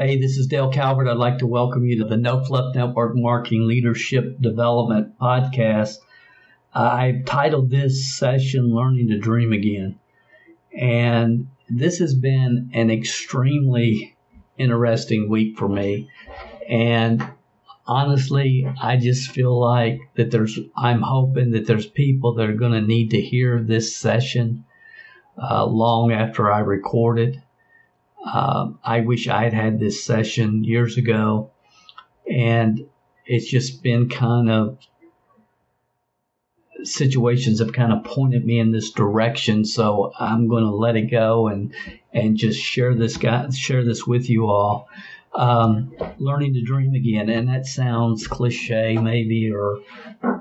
Hey, this is Dale Calvert. I'd like to welcome you to the No Fluff Network Marketing Leadership Development Podcast. I've titled this session Learning to Dream Again. And this has been an extremely interesting week for me. And honestly, I just feel like that there's, I'm hoping that there's people that are going to need to hear this session uh, long after I record it. Um, I wish I had had this session years ago, and it's just been kind of situations have kind of pointed me in this direction. So I'm going to let it go and and just share this guy share this with you all. Um, learning to dream again, and that sounds cliche maybe, or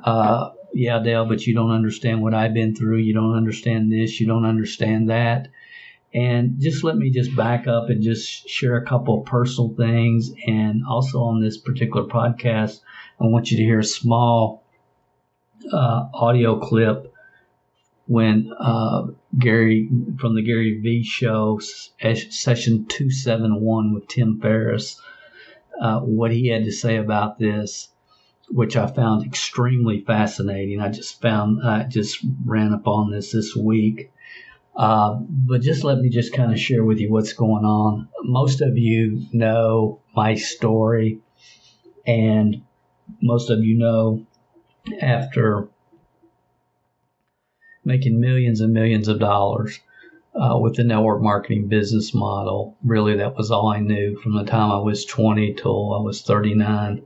uh, yeah, Dale, but you don't understand what I've been through. You don't understand this. You don't understand that. And just let me just back up and just share a couple of personal things. And also on this particular podcast, I want you to hear a small uh, audio clip when uh, Gary from the Gary V show, session 271 with Tim Ferriss, uh, what he had to say about this, which I found extremely fascinating. I just found, I just ran upon this this week. Uh, but just let me just kind of share with you what's going on. Most of you know my story, and most of you know after making millions and millions of dollars uh, with the network marketing business model. Really, that was all I knew from the time I was 20 till I was 39,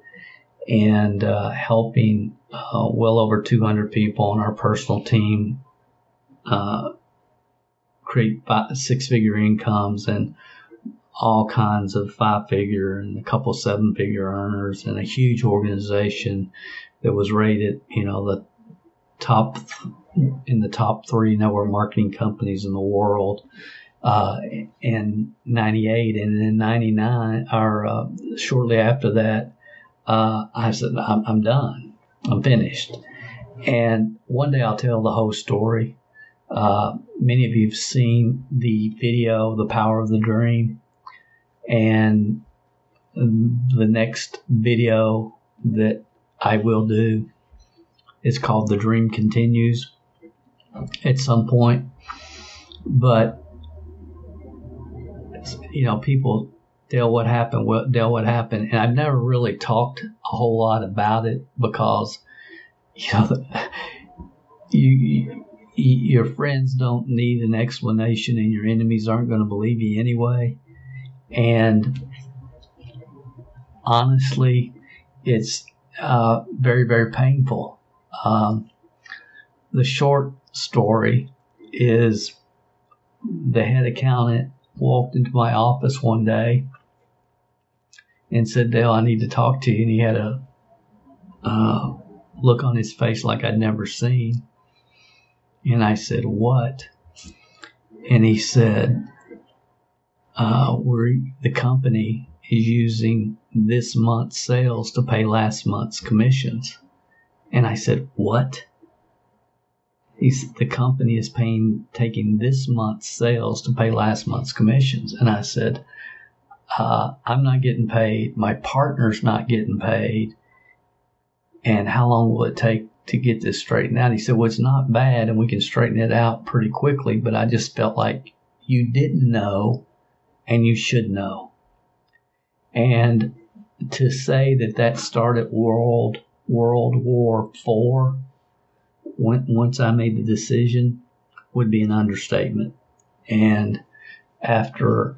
and uh, helping uh, well over 200 people on our personal team create six figure incomes and all kinds of five figure and a couple seven figure earners and a huge organization that was rated, you know, the top in the top three network marketing companies in the world uh, in 98 and in 99 or uh, shortly after that uh, i said I'm, I'm done. I'm finished. And one day i'll tell the whole story uh, many of you have seen the video the power of the dream and the next video that i will do is called the dream continues at some point. But you know, people Dale, what happened? What Dale, what happened? And I've never really talked a whole lot about it because you know you your friends don't need an explanation, and your enemies aren't going to believe you anyway. And honestly, it's uh, very very painful. Um, the short story is the head accountant walked into my office one day and said, Dale, I need to talk to you. And he had a uh, look on his face like I'd never seen. And I said, What? And he said, uh, we're, the company is using this month's sales to pay last month's commissions. And I said, What? he's the company is paying taking this month's sales to pay last month's commissions and i said uh, i'm not getting paid my partner's not getting paid and how long will it take to get this straightened out he said well it's not bad and we can straighten it out pretty quickly but i just felt like you didn't know and you should know and to say that that started world world war four once I made the decision would be an understatement. And after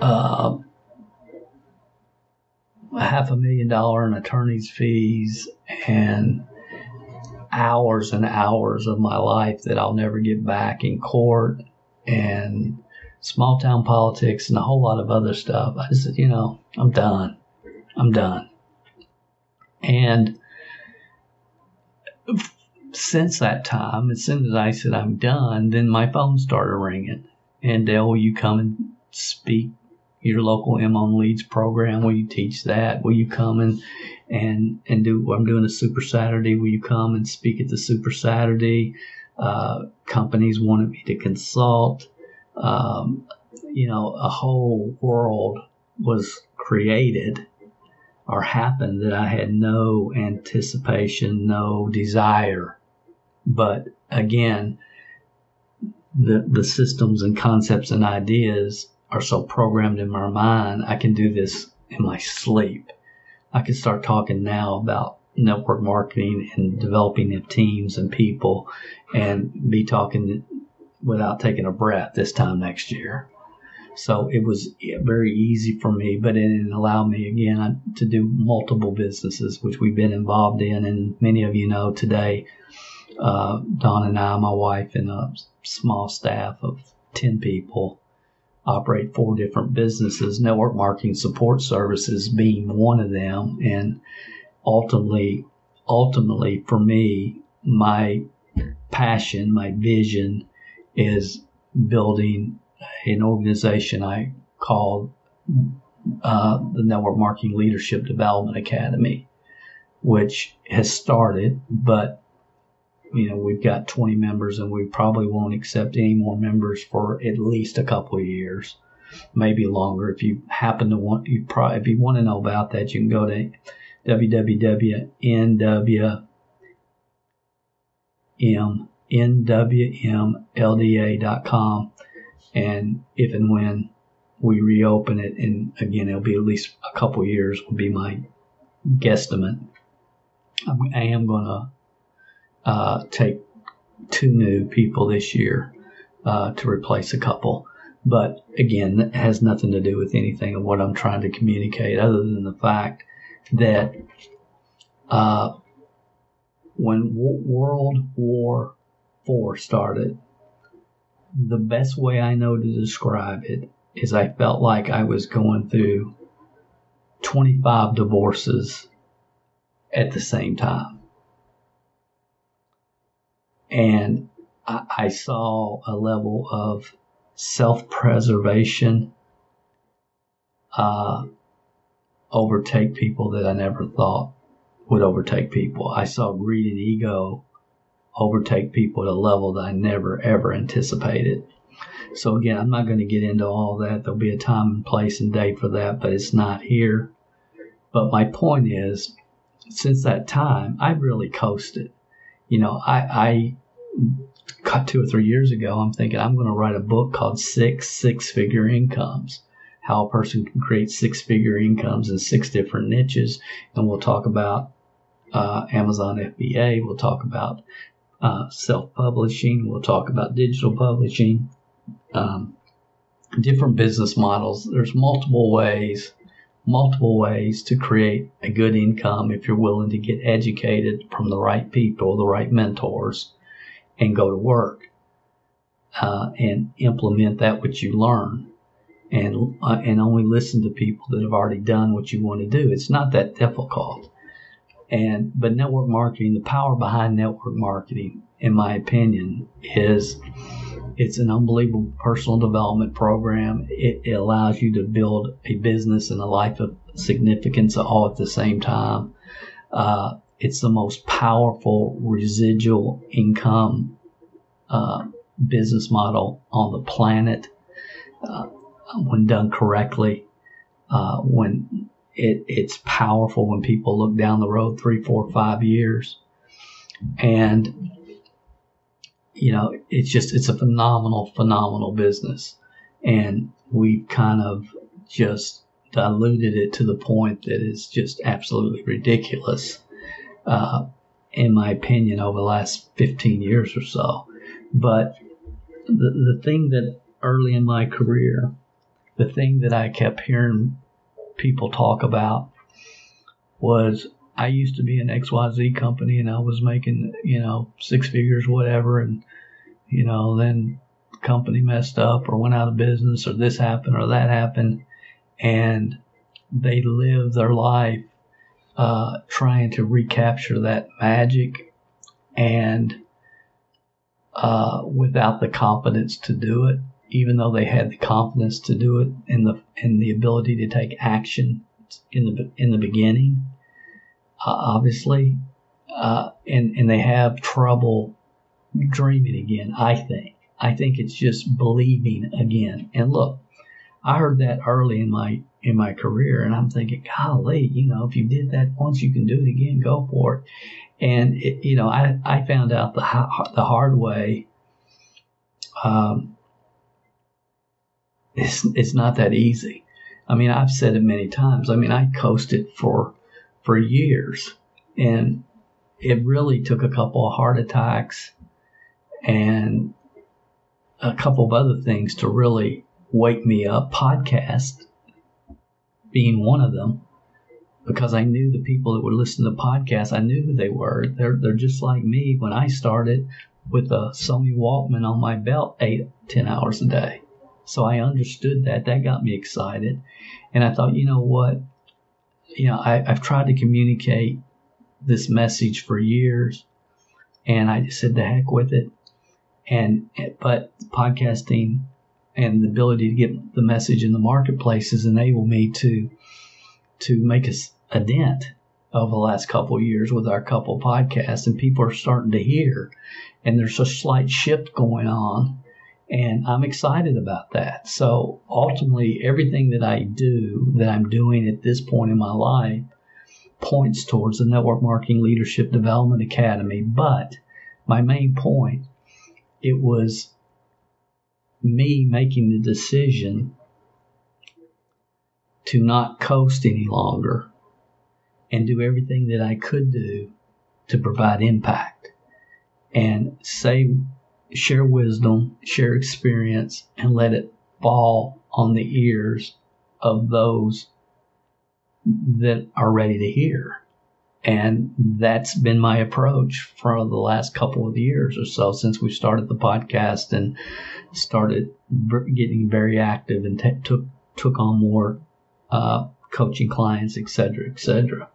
uh, a half a million dollar in attorney's fees and hours and hours of my life that I'll never get back in court and small town politics and a whole lot of other stuff. I just said, you know, I'm done. I'm done. And since that time, as soon as I said I'm done, then my phone started ringing. And Dale, will you come and speak your local M on Leads program? Will you teach that? Will you come and and and do? I'm doing a Super Saturday. Will you come and speak at the Super Saturday? Uh, companies wanted me to consult. Um, you know, a whole world was created or happened that I had no anticipation, no desire. But again, the, the systems and concepts and ideas are so programmed in my mind, I can do this in my sleep. I could start talking now about network marketing and developing of teams and people and be talking without taking a breath this time next year. So it was very easy for me, but it allowed me again to do multiple businesses, which we've been involved in. And many of you know today, uh, Dawn and I, my wife, and a small staff of 10 people operate four different businesses, network marketing support services being one of them. And ultimately, ultimately for me, my passion, my vision is building an organization I call uh, the Network Marketing Leadership Development Academy, which has started, but you know we've got 20 members and we probably won't accept any more members for at least a couple of years maybe longer if you happen to want you probably if you want to know about that you can go to www.nwmlda.com and if and when we reopen it, and again, it'll be at least a couple of years, will be my guesstimate. I am going to uh, take two new people this year uh, to replace a couple. But again, that has nothing to do with anything of what I'm trying to communicate, other than the fact that uh, when w- World War IV started, the best way I know to describe it is I felt like I was going through 25 divorces at the same time. And I, I saw a level of self preservation uh, overtake people that I never thought would overtake people. I saw greed and ego overtake people at a level that I never ever anticipated. So again, I'm not going to get into all that. There'll be a time and place and date for that, but it's not here. But my point is, since that time, I've really coasted. You know, I, I got two or three years ago, I'm thinking I'm going to write a book called Six Six Figure Incomes how a person can create six figure incomes in six different niches. And we'll talk about uh, Amazon FBA. We'll talk about uh, self publishing. We'll talk about digital publishing, um, different business models. There's multiple ways, multiple ways to create a good income if you're willing to get educated from the right people, the right mentors, and go to work uh, and implement that which you learn. And, uh, and only listen to people that have already done what you want to do. It's not that difficult. And but network marketing, the power behind network marketing, in my opinion, is it's an unbelievable personal development program. It, it allows you to build a business and a life of significance all at the same time. Uh, it's the most powerful residual income uh, business model on the planet uh, when done correctly. Uh, when it, it's powerful when people look down the road three, four, five years. And, you know, it's just, it's a phenomenal, phenomenal business. And we've kind of just diluted it to the point that it's just absolutely ridiculous, uh, in my opinion, over the last 15 years or so. But the, the thing that early in my career, the thing that I kept hearing people talk about was I used to be an XYZ company and I was making, you know, six figures, whatever. And, you know, then company messed up or went out of business or this happened or that happened. And they live their life uh, trying to recapture that magic and uh, without the confidence to do it, even though they had the confidence to do it and the and the ability to take action in the in the beginning, obviously, uh, and and they have trouble dreaming again. I think I think it's just believing again. And look, I heard that early in my in my career, and I'm thinking, golly, you know, if you did that once, you can do it again. Go for it. And it, you know, I I found out the the hard way. Um, it's it's not that easy. I mean, I've said it many times. I mean, I coasted for for years, and it really took a couple of heart attacks and a couple of other things to really wake me up. Podcast being one of them, because I knew the people that would listen to the podcast. I knew who they were. They're they're just like me when I started with a Sony Walkman on my belt eight ten hours a day. So I understood that. That got me excited. And I thought, you know what? You know, I, I've tried to communicate this message for years. And I just said, the heck with it. And, but podcasting and the ability to get the message in the marketplace has enabled me to, to make a, a dent over the last couple years with our couple podcasts and people are starting to hear and there's a slight shift going on and I'm excited about that. So ultimately, everything that I do, that I'm doing at this point in my life, points towards the Network Marketing Leadership Development Academy. But my main point, it was me making the decision to not coast any longer and do everything that I could do to provide impact and say share wisdom, share experience, and let it fall on the ears of those that are ready to hear. And that's been my approach for the last couple of years or so since we started the podcast and started getting very active and t- took took on more uh, coaching clients, et cetera, et cetera.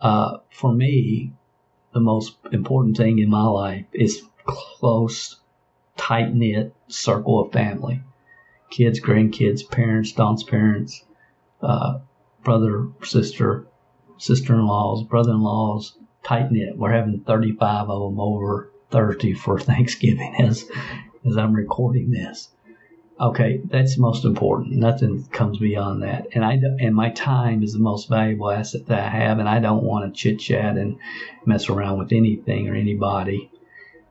Uh, for me, the most important thing in my life is close, tight knit circle of family kids, grandkids, parents, Dawn's parents, uh, brother, sister, sister in laws, brother in laws, tight knit. We're having 35 of them over Thursday for Thanksgiving as, as I'm recording this. Okay, that's most important. Nothing comes beyond that. And I and my time is the most valuable asset that I have, and I don't want to chit chat and mess around with anything or anybody.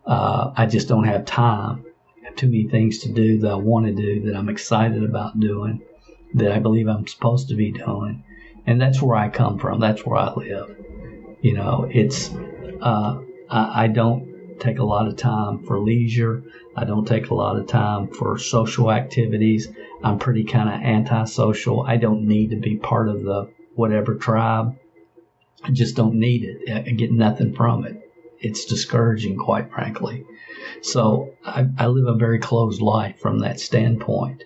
Uh, I just don't have time. I have too many things to do that I want to do, that I'm excited about doing, that I believe I'm supposed to be doing. And that's where I come from. That's where I live. You know, it's, uh, I, I don't take a lot of time for leisure. I don't take a lot of time for social activities. I'm pretty kind of antisocial. I don't need to be part of the whatever tribe. I just don't need it. I get nothing from it it's discouraging, quite frankly. So I, I live a very closed life from that standpoint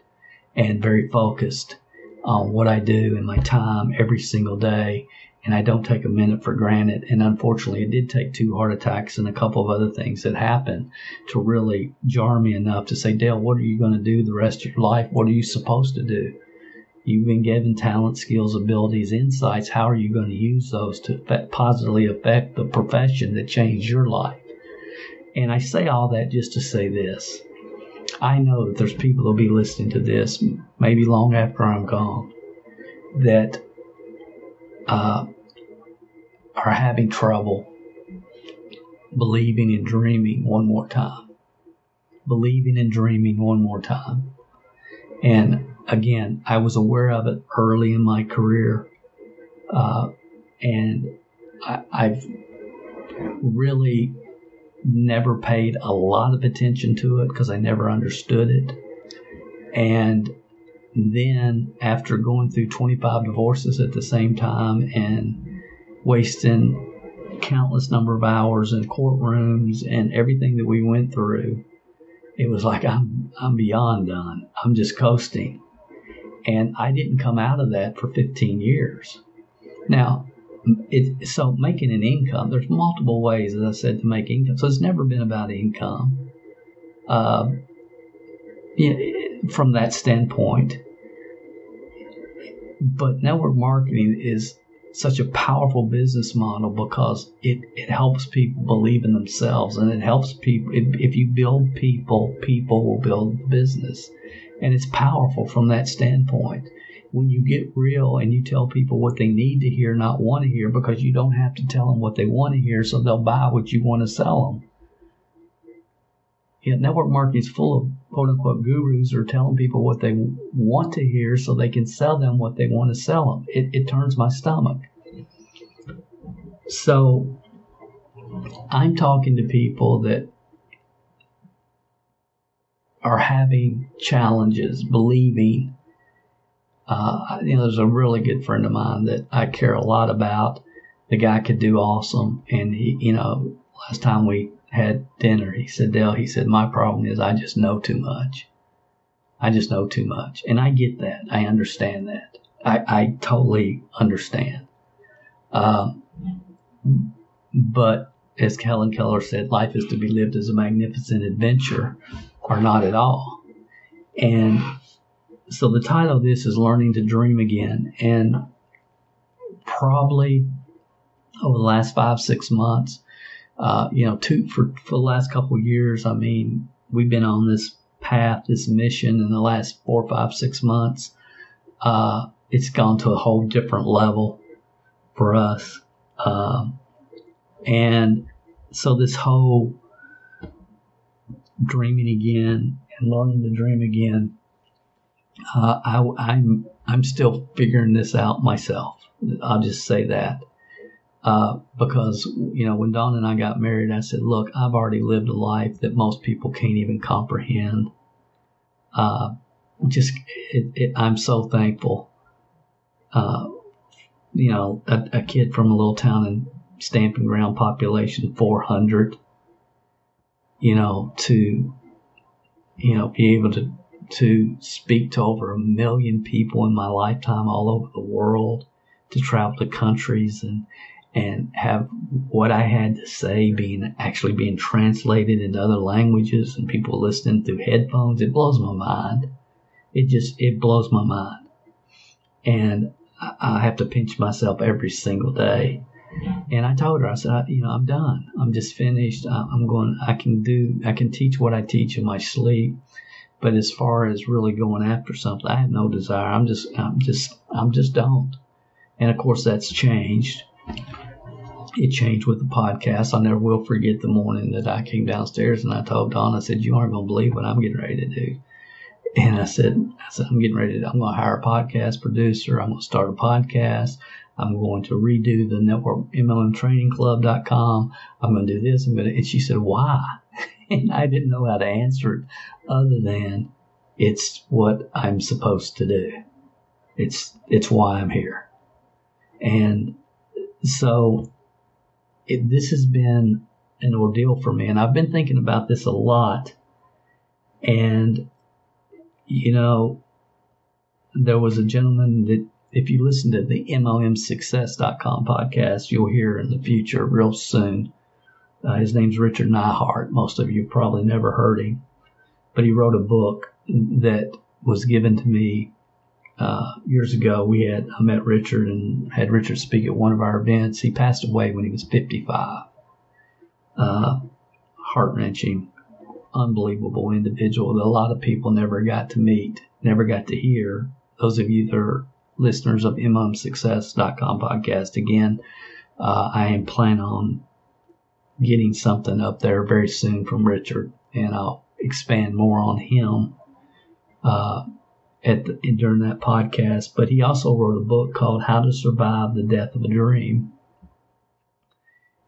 and very focused on what I do in my time every single day. And I don't take a minute for granted. And unfortunately, it did take two heart attacks and a couple of other things that happened to really jar me enough to say, Dale, what are you going to do the rest of your life? What are you supposed to do? You've been given talent, skills, abilities, insights. How are you going to use those to affect, positively affect the profession that changed your life? And I say all that just to say this. I know that there's people that'll be listening to this, maybe long after I'm gone, that uh, are having trouble believing and dreaming one more time. Believing and dreaming one more time. And again, I was aware of it early in my career, uh, and I, I've really never paid a lot of attention to it because I never understood it. And then, after going through 25 divorces at the same time and wasting countless number of hours in courtrooms and everything that we went through, it was like I'm I'm beyond done. I'm just coasting. And I didn't come out of that for 15 years. Now, it, so making an income, there's multiple ways, as I said, to make income. So it's never been about income. Uh, yeah, from that standpoint. But network marketing is such a powerful business model because it, it helps people believe in themselves and it helps people. If, if you build people, people will build the business. And it's powerful from that standpoint. When you get real and you tell people what they need to hear, not want to hear, because you don't have to tell them what they want to hear, so they'll buy what you want to sell them. Yet network marketing is full of quote unquote gurus who are telling people what they want to hear so they can sell them what they want to sell them. It, it turns my stomach. So I'm talking to people that are having challenges believing. Uh, you know, there's a really good friend of mine that I care a lot about. The guy could do awesome, and he, you know, last time we had dinner, he said, Dale, he said, my problem is I just know too much. I just know too much, and I get that. I understand that. I, I totally understand. Um, but as Helen Keller said, life is to be lived as a magnificent adventure or not at all. And so the title of this is Learning to Dream Again. And probably over the last five, six months, uh, you know, two, for, for the last couple years, I mean, we've been on this path, this mission in the last four, five, six months. Uh, it's gone to a whole different level for us. Um, and so this whole dreaming again and learning to dream again, uh, I, am I'm, I'm still figuring this out myself. I'll just say that. Uh, because you know when Dawn and I got married, I said, "Look, I've already lived a life that most people can't even comprehend." Uh, just, it, it, I'm so thankful. Uh, you know, a, a, kid from a little town in Stamping Ground population 400 you know to you know be able to to speak to over a million people in my lifetime all over the world to travel to countries and and have what I had to say being actually being translated into other languages and people listening through headphones it blows my mind. It just it blows my mind. And I have to pinch myself every single day and I told her, I said, you know, I'm done. I'm just finished. I'm going, I can do, I can teach what I teach in my sleep. But as far as really going after something, I have no desire. I'm just, I'm just, I'm just don't. And of course, that's changed. It changed with the podcast. I never will forget the morning that I came downstairs and I told Dawn, I said, you aren't going to believe what I'm getting ready to do. And I said, I said, I'm getting ready to, I'm going to hire a podcast producer. I'm going to start a podcast. I'm going to redo the network MLMtrainingclub.com. I'm going to do this. I'm going to, and she said, why? and I didn't know how to answer it other than it's what I'm supposed to do. It's, it's why I'm here. And so it, this has been an ordeal for me. And I've been thinking about this a lot. And, you know, there was a gentleman that if you listen to the MLMsuccess.com podcast, you'll hear in the future real soon. Uh, his name's Richard Neihardt. Most of you probably never heard him, but he wrote a book that was given to me uh, years ago. We had I met Richard and had Richard speak at one of our events. He passed away when he was 55. Uh, Heart wrenching, unbelievable individual that a lot of people never got to meet, never got to hear. Those of you that are listeners of MLMSuccess.com podcast. Again, uh, I am planning on getting something up there very soon from Richard, and I'll expand more on him uh, at the, during that podcast. But he also wrote a book called How to Survive the Death of a Dream,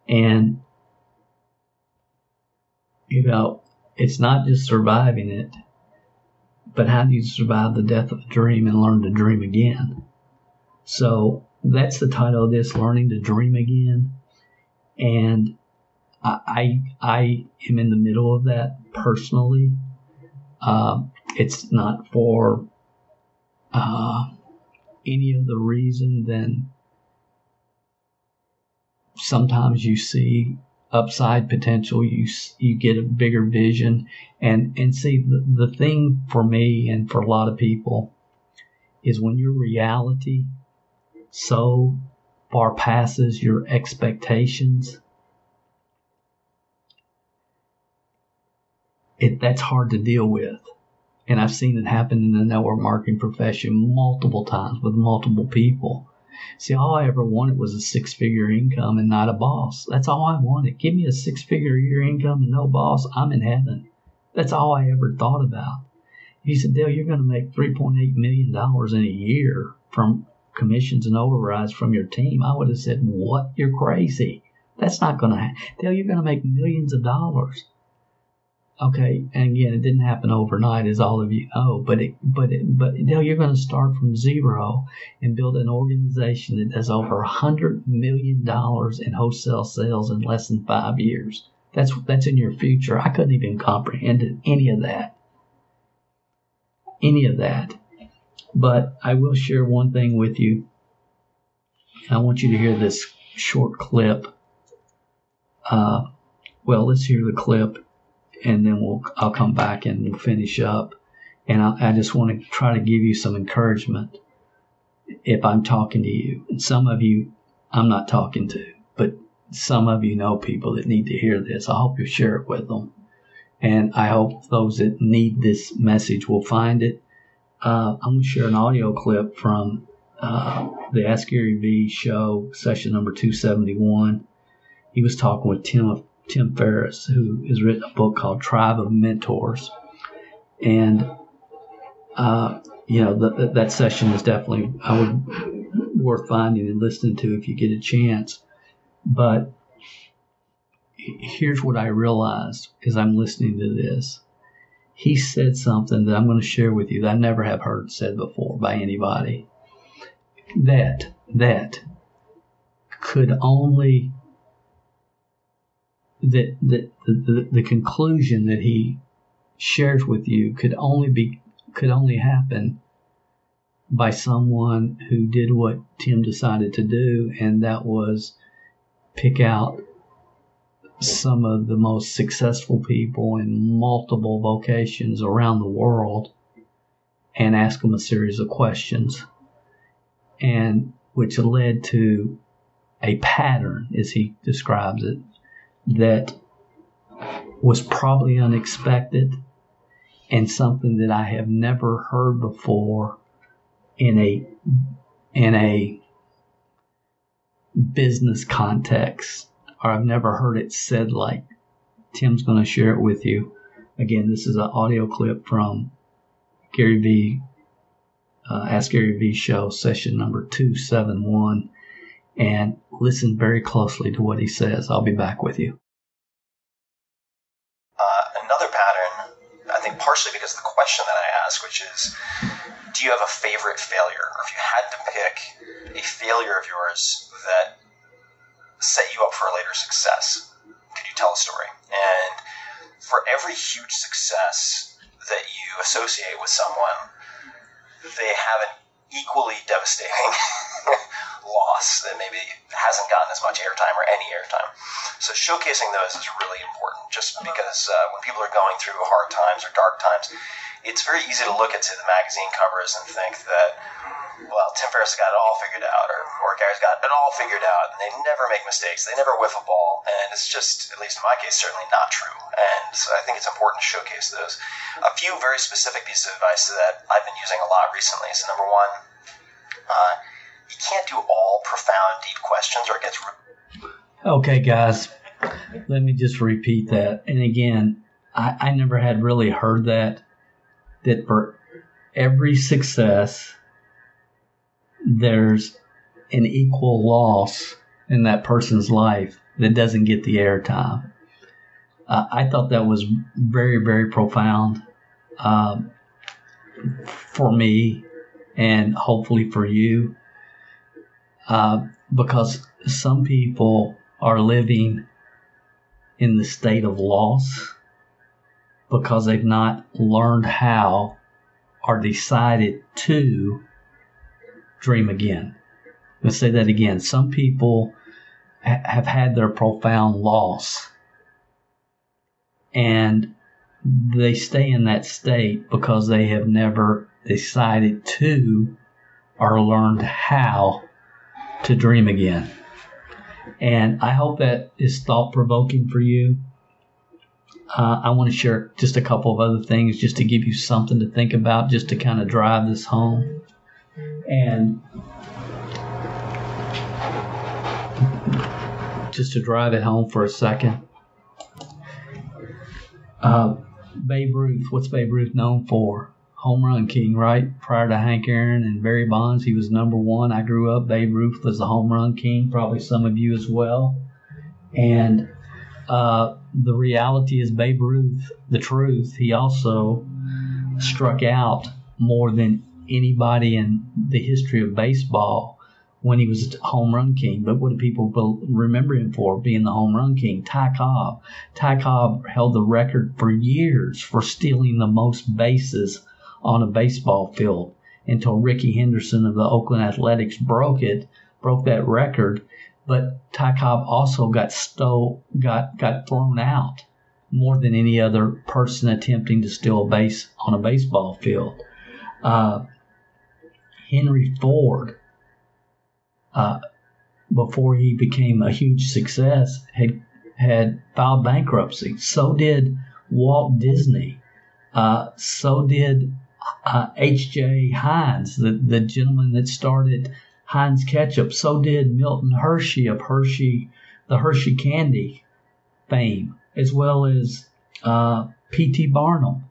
and you know, it's not just surviving it but how do you survive the death of a dream and learn to dream again? So that's the title of this, Learning to Dream Again. And I, I, am in the middle of that personally. Uh, it's not for uh, any other reason than sometimes you see upside potential you you get a bigger vision. And and see the, the thing for me and for a lot of people is when your reality so far passes your expectations it that's hard to deal with. And I've seen it happen in the network marketing profession multiple times with multiple people See, all I ever wanted was a six figure income and not a boss. That's all I wanted. Give me a six figure year income and no boss. I'm in heaven. That's all I ever thought about. He said, Dale, you're going to make $3.8 million in a year from commissions and overrides from your team. I would have said, What? You're crazy. That's not going to happen. Dale, you're going to make millions of dollars. Okay, and again, it didn't happen overnight, as all of you know. But it, but it, but Dale, you're going to start from zero and build an organization that does over a hundred million dollars in wholesale sales in less than five years. That's that's in your future. I couldn't even comprehend any of that, any of that. But I will share one thing with you. I want you to hear this short clip. Uh, well, let's hear the clip and then we'll I'll come back and we'll finish up. And I, I just want to try to give you some encouragement if I'm talking to you. And some of you I'm not talking to, but some of you know people that need to hear this. I hope you share it with them. And I hope those that need this message will find it. Uh, I'm going to share an audio clip from uh, the Ask Gary V show, session number 271. He was talking with Tim Tim Ferriss, who has written a book called Tribe of Mentors. And, uh, you know, the, the, that session is definitely, I would, worth finding and listening to if you get a chance. But here's what I realized as I'm listening to this. He said something that I'm going to share with you that I never have heard said before by anybody. That, that could only that, the, the, the conclusion that he shares with you could only be could only happen by someone who did what Tim decided to do, and that was pick out some of the most successful people in multiple vocations around the world and ask them a series of questions, and which led to a pattern, as he describes it, that was probably unexpected and something that I have never heard before in a in a business context or I've never heard it said like Tim's going to share it with you. Again, this is an audio clip from Gary V. Uh, Ask Gary V show session number 271 and listen very closely to what he says. I'll be back with you. Uh, another pattern, I think partially because of the question that I ask, which is, do you have a favorite failure? Or if you had to pick a failure of yours that set you up for a later success, could you tell a story? And for every huge success that you associate with someone, they have an equally devastating loss that maybe hasn't gotten as much airtime or any airtime. So showcasing those is really important just because uh, when people are going through hard times or dark times, it's very easy to look at say, the magazine covers and think that, well, Tim Ferriss got it all figured out or, or Gary's got it all figured out and they never make mistakes. They never whiff a ball. And it's just, at least in my case, certainly not true. And so I think it's important to showcase those. A few very specific pieces of advice that I've been using a lot recently. So number one, uh, you can't do all profound, deep questions, or it gets. Re- okay, guys, let me just repeat that. And again, I, I never had really heard that. That for every success, there's an equal loss in that person's life that doesn't get the airtime. Uh, I thought that was very, very profound um, for me and hopefully for you uh, because some people are living in the state of loss because they've not learned how or decided to dream again. Let's say that again. Some people ha- have had their profound loss and they stay in that state because they have never decided to or learned how to dream again. And I hope that is thought provoking for you. Uh, I want to share just a couple of other things just to give you something to think about, just to kind of drive this home. And just to drive it home for a second. Uh, Babe Ruth, what's Babe Ruth known for? Home run king, right? Prior to Hank Aaron and Barry Bonds, he was number one. I grew up, Babe Ruth was the home run king, probably some of you as well. And uh, the reality is, Babe Ruth, the truth, he also struck out more than anybody in the history of baseball when he was home run king. But what do people remember him for? Being the home run king. Ty Cobb. Ty Cobb held the record for years for stealing the most bases on a baseball field until Rickey Henderson of the Oakland Athletics broke it, broke that record. But Ty Cobb also got stole, got got thrown out more than any other person attempting to steal a base on a baseball field. Uh, Henry Ford uh, before he became a huge success, had had filed bankruptcy. So did Walt Disney. Uh, so did H.J. Uh, Heinz, the, the gentleman that started Heinz Ketchup. So did Milton Hershey of Hershey, the Hershey candy fame, as well as uh, P.T. Barnum.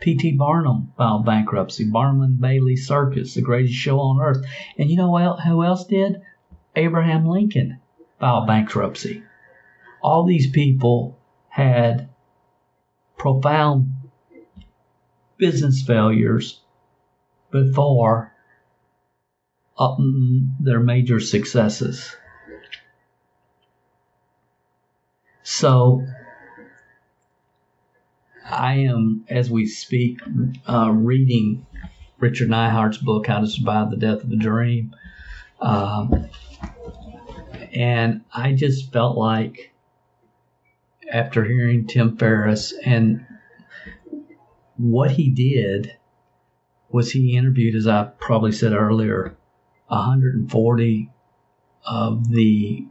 P.T. Barnum filed bankruptcy. Barnum and Bailey Circus, the greatest show on earth. And you know who else did? Abraham Lincoln filed bankruptcy. All these people had profound business failures before their major successes. So, I am, as we speak, uh, reading Richard Neuhardt's book, How to Survive the Death of a Dream. Um, and I just felt like after hearing Tim Ferriss and what he did was he interviewed, as I probably said earlier, 140 of the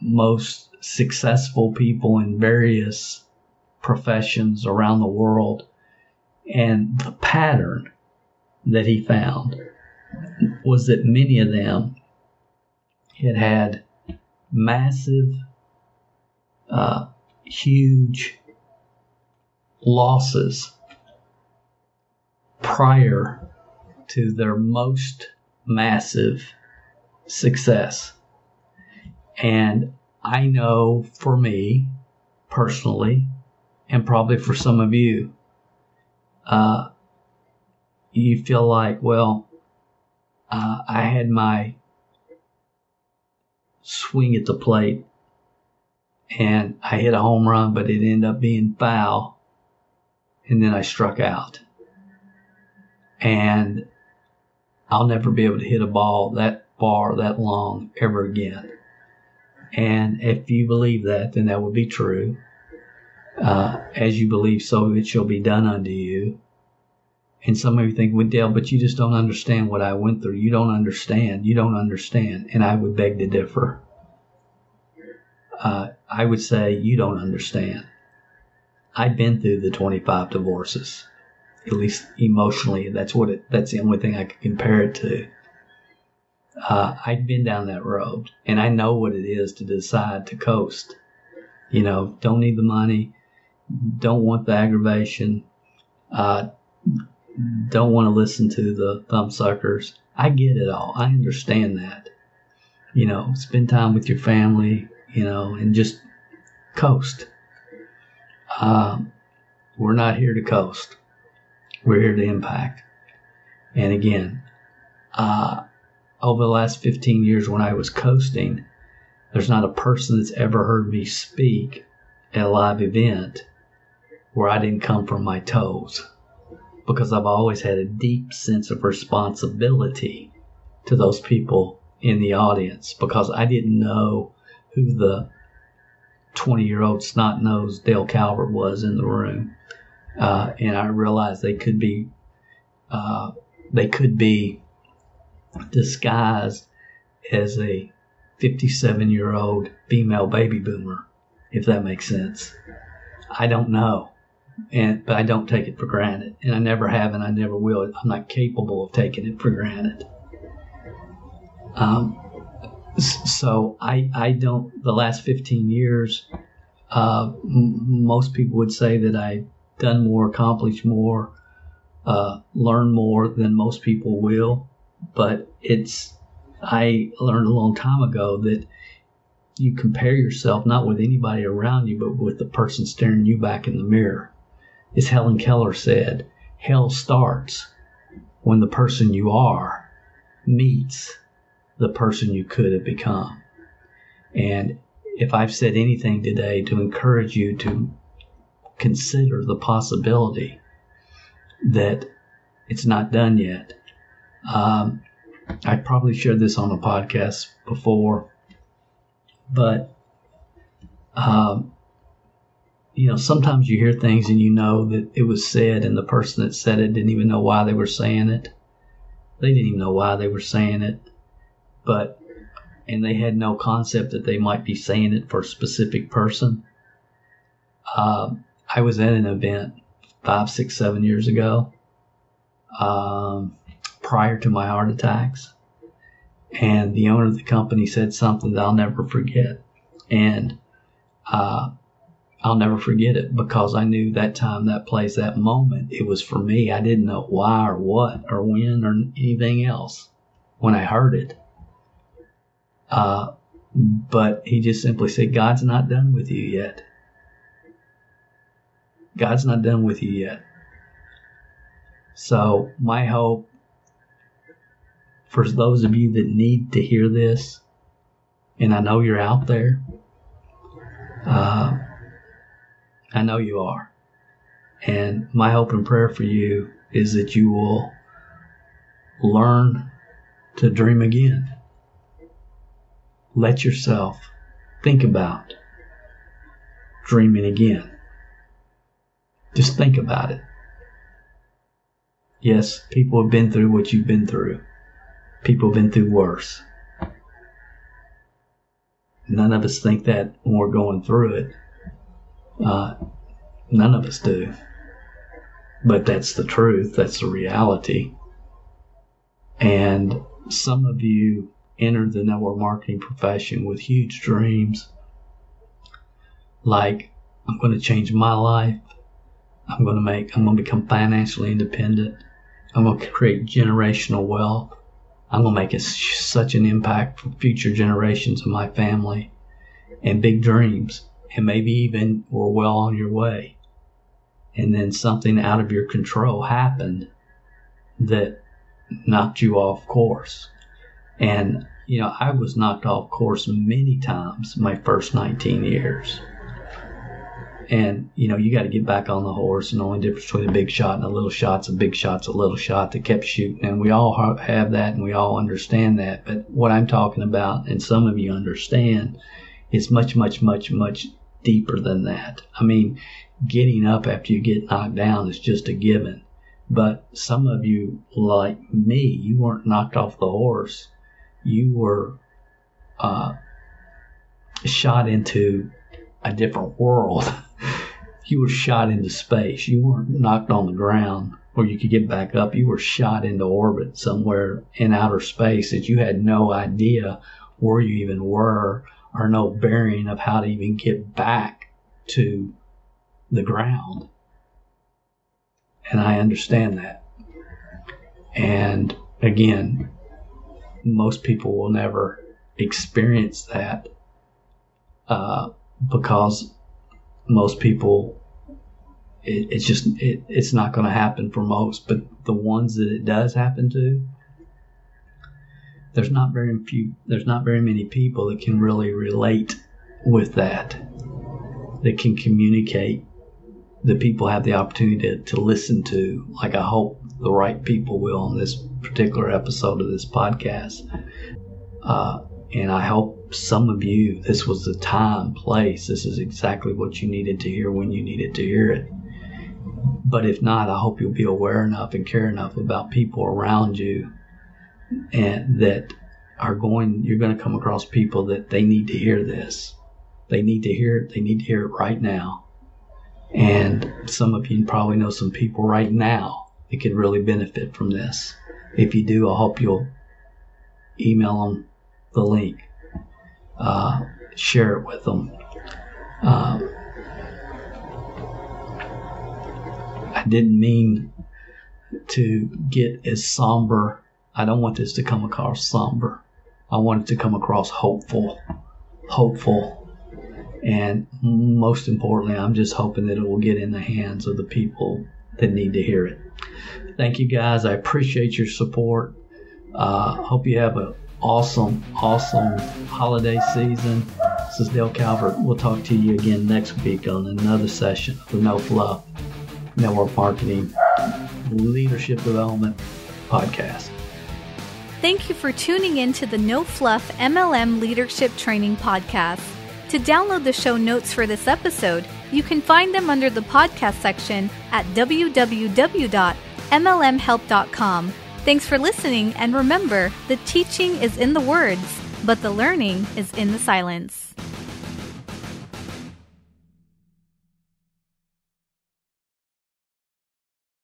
most successful people in various professions around the world. And the pattern that he found was that many of them had had massive, uh, huge losses prior to their most massive success. And I know for me personally, and probably for some of you, uh, you feel like, well, uh, I had my swing at the plate and I hit a home run, but it ended up being foul. And then I struck out. And I'll never be able to hit a ball that far, that long ever again. And if you believe that, then that would be true. Uh, as you believe, so it shall be done unto you. And some of you think, well, Dale, but you just don't understand what I went through. You don't understand. You don't understand. And I would beg to differ. Uh, I would say you don't understand. I've been through the 25 divorces, at least emotionally. That's what it, that's the only thing I can compare it to. Uh, I've been down that road and I know what it is to decide to coast. You know, don't need the money, don't want the aggravation, uh, don't want to listen to the thumbsuckers. I get it all. I understand that. You know, spend time with your family, you know, and just coast. Uh, we're not here to coast. We're here to impact. And again, uh, over the last 15 years when I was coasting, there's not a person that's ever heard me speak at a live event where I didn't come from my toes because I've always had a deep sense of responsibility to those people in the audience because I didn't know who the 20 year old snot nosed Dale Calvert was in the room. Uh, and I realized they could be, uh, they could be disguised as a 57 year old female baby boomer, if that makes sense. I don't know and but I don't take it for granted, and I never have, and I never will. I'm not capable of taking it for granted. Um, so I I don't. The last 15 years, uh, m- most people would say that I've done more, accomplished more, uh, learned more than most people will, but it's I learned a long time ago that you compare yourself not with anybody around you, but with the person staring you back in the mirror as Helen Keller said, hell starts when the person you are meets the person you could have become. And if I've said anything today to encourage you to consider the possibility that it's not done yet, um, I probably shared this on a podcast before, but um, you know, sometimes you hear things and you know that it was said and the person that said it didn't even know why they were saying it. They didn't even know why they were saying it. But, and they had no concept that they might be saying it for a specific person. Um, I was at an event five, six, seven years ago, um, prior to my heart attacks. And the owner of the company said something that I'll never forget. And, uh, I'll never forget it because I knew that time, that place, that moment, it was for me. I didn't know why or what or when or anything else when I heard it. Uh, but he just simply said, God's not done with you yet. God's not done with you yet. So, my hope for those of you that need to hear this, and I know you're out there, uh, I know you are. And my hope and prayer for you is that you will learn to dream again. Let yourself think about dreaming again. Just think about it. Yes, people have been through what you've been through. People have been through worse. None of us think that when we're going through it. Uh, none of us do. But that's the truth, that's the reality. And some of you entered the network marketing profession with huge dreams like, I'm going to change my life. I'm going to make, I'm going to become financially independent. I'm going to create generational wealth. I'm going to make a, such an impact for future generations of my family and big dreams and maybe even we're well on your way. And then something out of your control happened that knocked you off course. And, you know, I was knocked off course many times my first 19 years. And, you know, you got to get back on the horse. And the only difference between a big shot and a little shot's a big shot's a little shot that kept shooting. And we all have that and we all understand that. But what I'm talking about, and some of you understand, is much, much, much, much deeper than that. I mean, getting up after you get knocked down is just a given. But some of you, like me, you weren't knocked off the horse. You were uh, shot into a different world. you were shot into space. You weren't knocked on the ground where you could get back up. You were shot into orbit somewhere in outer space that you had no idea where you even were or no bearing of how to even get back to the ground. And I understand that. And again, most people will never experience that uh, because most people, it, it's just, it, it's not going to happen for most. But the ones that it does happen to, there's not very few there's not very many people that can really relate with that that can communicate that people have the opportunity to, to listen to, like I hope the right people will on this particular episode of this podcast. Uh, and I hope some of you, this was the time, place, this is exactly what you needed to hear when you needed to hear it. But if not, I hope you'll be aware enough and care enough about people around you and that are going, you're going to come across people that they need to hear this. They need to hear it. They need to hear it right now. And some of you probably know some people right now that could really benefit from this. If you do, I hope you'll email them the link, uh, share it with them. Uh, I didn't mean to get as somber. I don't want this to come across somber. I want it to come across hopeful, hopeful. And most importantly, I'm just hoping that it will get in the hands of the people that need to hear it. Thank you guys. I appreciate your support. Uh, hope you have an awesome, awesome holiday season. This is Dale Calvert. We'll talk to you again next week on another session of the No Fluff Network Marketing Leadership Development Podcast. Thank you for tuning in to the No Fluff MLM Leadership Training Podcast. To download the show notes for this episode, you can find them under the podcast section at www.mlmhelp.com. Thanks for listening, and remember the teaching is in the words, but the learning is in the silence.